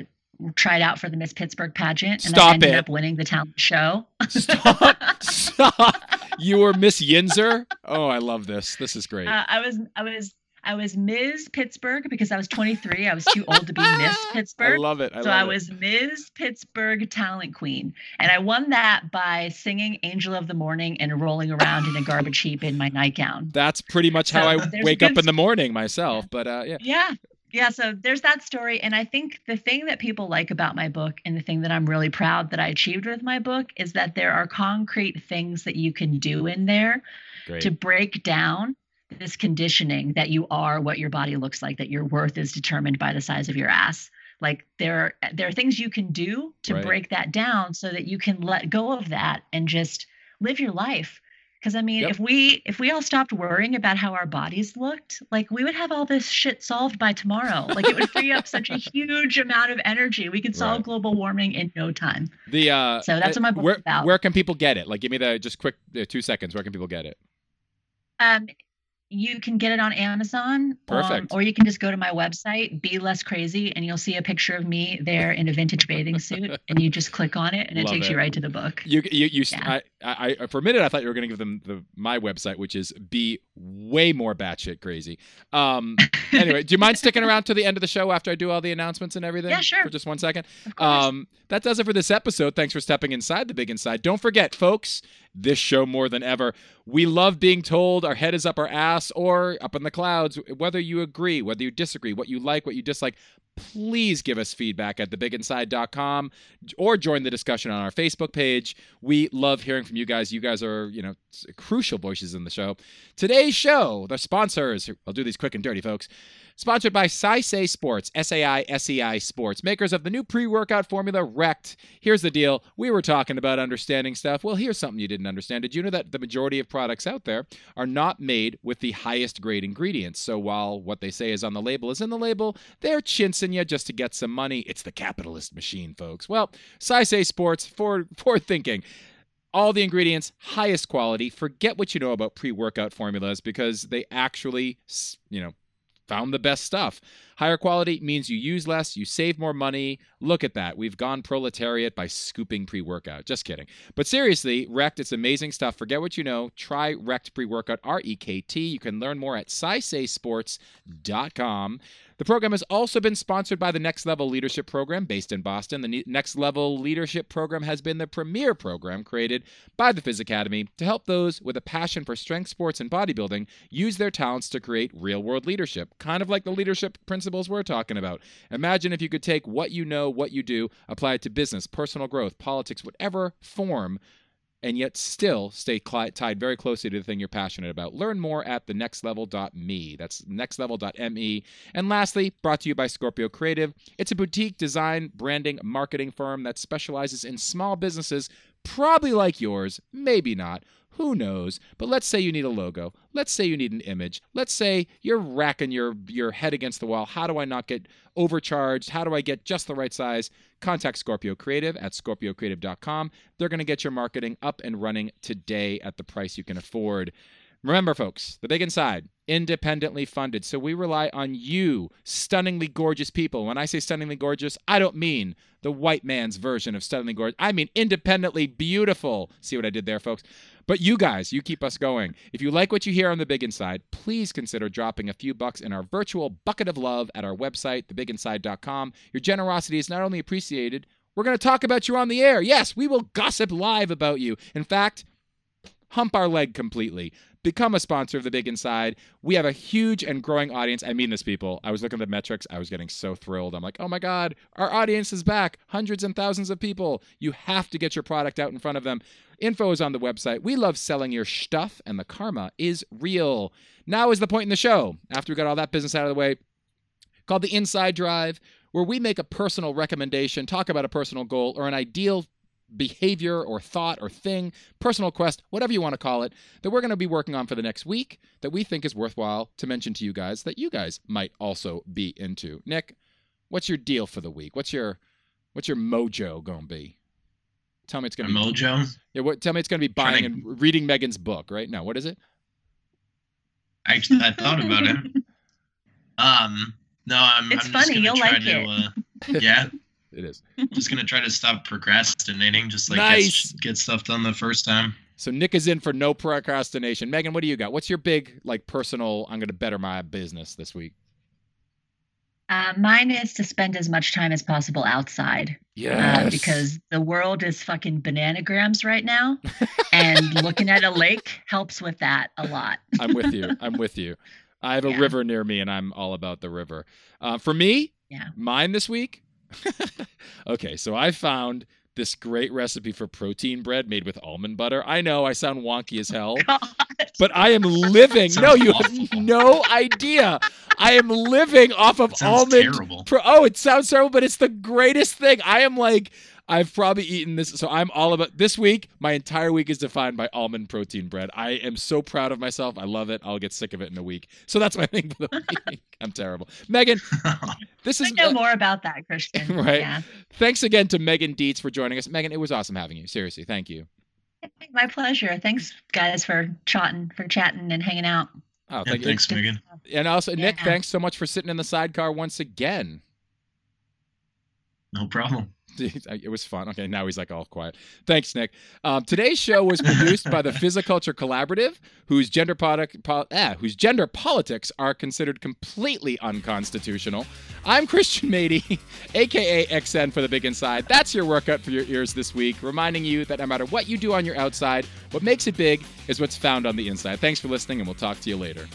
tried out for the Miss Pittsburgh pageant and Stop I ended it. up winning the talent show. Stop. Stop. You were Miss Yinzer? Oh, I love this. This is great. Uh, I was I was I was Ms. Pittsburgh because I was 23. I was too old to be Miss Pittsburgh. I love it. I so love I it. was Ms. Pittsburgh Talent Queen, and I won that by singing "Angel of the Morning" and rolling around in a garbage heap in my nightgown. That's pretty much how So I wake up in the morning myself. But uh, yeah, Yeah, yeah, so there's that story. And I think the thing that people like about my book and the thing that I'm really proud that I achieved with my book is that there are concrete things that you can do in there Great. to break down this conditioning that you are what your body looks like, that your worth is determined by the size of your ass. Like there are there are things you can do to Right. break that down so that you can let go of that and just live your life. Because I mean, Yep. if we if we all stopped worrying about how our bodies looked, like we would have all this shit solved by tomorrow. Like it would free up such a huge amount of energy. We could solve Right. global warming in no time. The uh, So that's uh, what my book's where, about. Where can people get it? Like, give me the just quick uh, two seconds. Where can people get it? Um, you can get it on Amazon, um, Perfect. or you can just go to my website, Be Less Crazy, and you'll see a picture of me there in a vintage bathing suit, and you just click on it, and it Love takes it. you right to the book. You you you. Yeah. I, I for a minute I thought you were going to give them the my website, which is be way more batshit crazy. Um. Anyway, do you mind sticking around to the end of the show after I do all the announcements and everything? Yeah, sure. For just one second. Um, that does it for this episode. Thanks for stepping inside the big inside. Don't forget, folks, this show more than ever. We love being told our head is up our ass or up in the clouds, whether you agree, whether you disagree, what you like, what you dislike. Please give us feedback at thebiginside.com or join the discussion on our Facebook page. We love hearing from you guys. You guys are, you know, crucial voices in the show. Today's show, the sponsors, I'll do these quick and dirty, folks. Sponsored by Saisei Sports, S A I S E I Sports, makers of the new pre workout formula Rekt. Here's the deal we were talking about understanding stuff. Well, here's something you didn't understand. Did you know that the majority of products out there are not made with the highest grade ingredients? So while what they say is on the label is in the label, they're chinsing you just to get some money. It's the capitalist machine, folks. Well, Saisei Sports, forward, forward thinking all the ingredients, highest quality. Forget what you know about pre workout formulas because they actually, you know, found the best stuff. Higher quality means you use less, you save more money. Look at that. We've gone proletariat by scooping pre workout. Just kidding. But seriously, Rekt, it's amazing stuff. Forget what you know. Try Rekt pre workout, R E K T. You can learn more at SaiseiSports.com. The program has also been sponsored by the Next Level Leadership Program based in Boston. The Next Level Leadership Program has been the premier program created by the Phys Academy to help those with a passion for strength sports and bodybuilding use their talents to create real world leadership, kind of like the leadership principles we're talking about. Imagine if you could take what you know, what you do, apply it to business, personal growth, politics, whatever form and yet still stay cli- tied very closely to the thing you're passionate about. Learn more at thenextlevel.me. That's nextlevel.me. And lastly, brought to you by Scorpio Creative. It's a boutique design, branding, marketing firm that specializes in small businesses, probably like yours, maybe not. Who knows? But let's say you need a logo. Let's say you need an image. Let's say you're racking your your head against the wall. How do I not get overcharged? How do I get just the right size? Contact Scorpio Creative at scorpiocreative.com. They're going to get your marketing up and running today at the price you can afford. Remember, folks, the big inside, independently funded. So we rely on you, stunningly gorgeous people. When I say stunningly gorgeous, I don't mean the white man's version of stunningly gorgeous. I mean independently beautiful. See what I did there, folks? But you guys, you keep us going. If you like what you hear on the big inside, please consider dropping a few bucks in our virtual bucket of love at our website, thebiginside.com. Your generosity is not only appreciated, we're going to talk about you on the air. Yes, we will gossip live about you. In fact, hump our leg completely. Become a sponsor of The Big Inside. We have a huge and growing audience. I mean this, people. I was looking at the metrics. I was getting so thrilled. I'm like, oh my God, our audience is back. Hundreds and thousands of people. You have to get your product out in front of them. Info is on the website. We love selling your stuff, and the karma is real. Now is the point in the show, after we got all that business out of the way, called the Inside Drive, where we make a personal recommendation, talk about a personal goal, or an ideal behavior or thought or thing, personal quest, whatever you want to call it, that we're going to be working on for the next week that we think is worthwhile to mention to you guys that you guys might also be into. Nick, what's your deal for the week? What's your what's your mojo going to be? Tell me it's going to be mojo. Yeah, what tell me it's going to be buying to- and reading Megan's book, right? No, what is it? I, I thought about it. Um, no, I'm. It's I'm funny, Just gonna you'll like to, it. Uh, yeah, It is. just gonna try to stop procrastinating. Just like Nice. get, get stuff done the first time. So Nick is in for no procrastination. Megan, what do you got? What's your big like personal I'm going to better my business this week? Uh, mine is to spend as much time as possible outside Yes. uh, because the world is fucking bananagrams right now, and looking at a lake helps with that a lot. I'm with you. I'm with you. I have a Yeah. river near me, and I'm all about the river. Uh, for me, Yeah. mine this week. okay, so I found this great recipe for protein bread made with almond butter. I know I sound wonky as hell, God. but I am living. No, you awful. have no idea. I am living off of almond. Pro- oh, it sounds terrible, but it's the greatest thing. I am like, I've probably eaten this. So I'm all about this week. My entire week is defined by almond protein bread. I am so proud of myself. I love it. I'll get sick of it in a week. So that's my thing for the week. I'm terrible. Megan, this I is know more about that, Christian. Right. Yeah. thanks again to Megan Dietz for joining us. Megan, it was awesome having you. Seriously, thank you. My pleasure. Thanks, guys, for chatting, for chatting and hanging out. Oh, Yeah, thank you. thanks, Megan. And also, Nick, thanks so much for sitting in the sidecar once again. No problem. It was fun. Okay, now he's like all quiet. Thanks, Nick. Um, today's show was produced by the Physiculture Collaborative, whose gender product, po- ah, whose gender politics are considered completely unconstitutional. I'm Christian Matyi, aka XN for the Big Inside. That's your workout for your ears this week, reminding you that no matter what you do on your outside, what makes it big is what's found on the inside. Thanks for listening, and we'll talk to you later.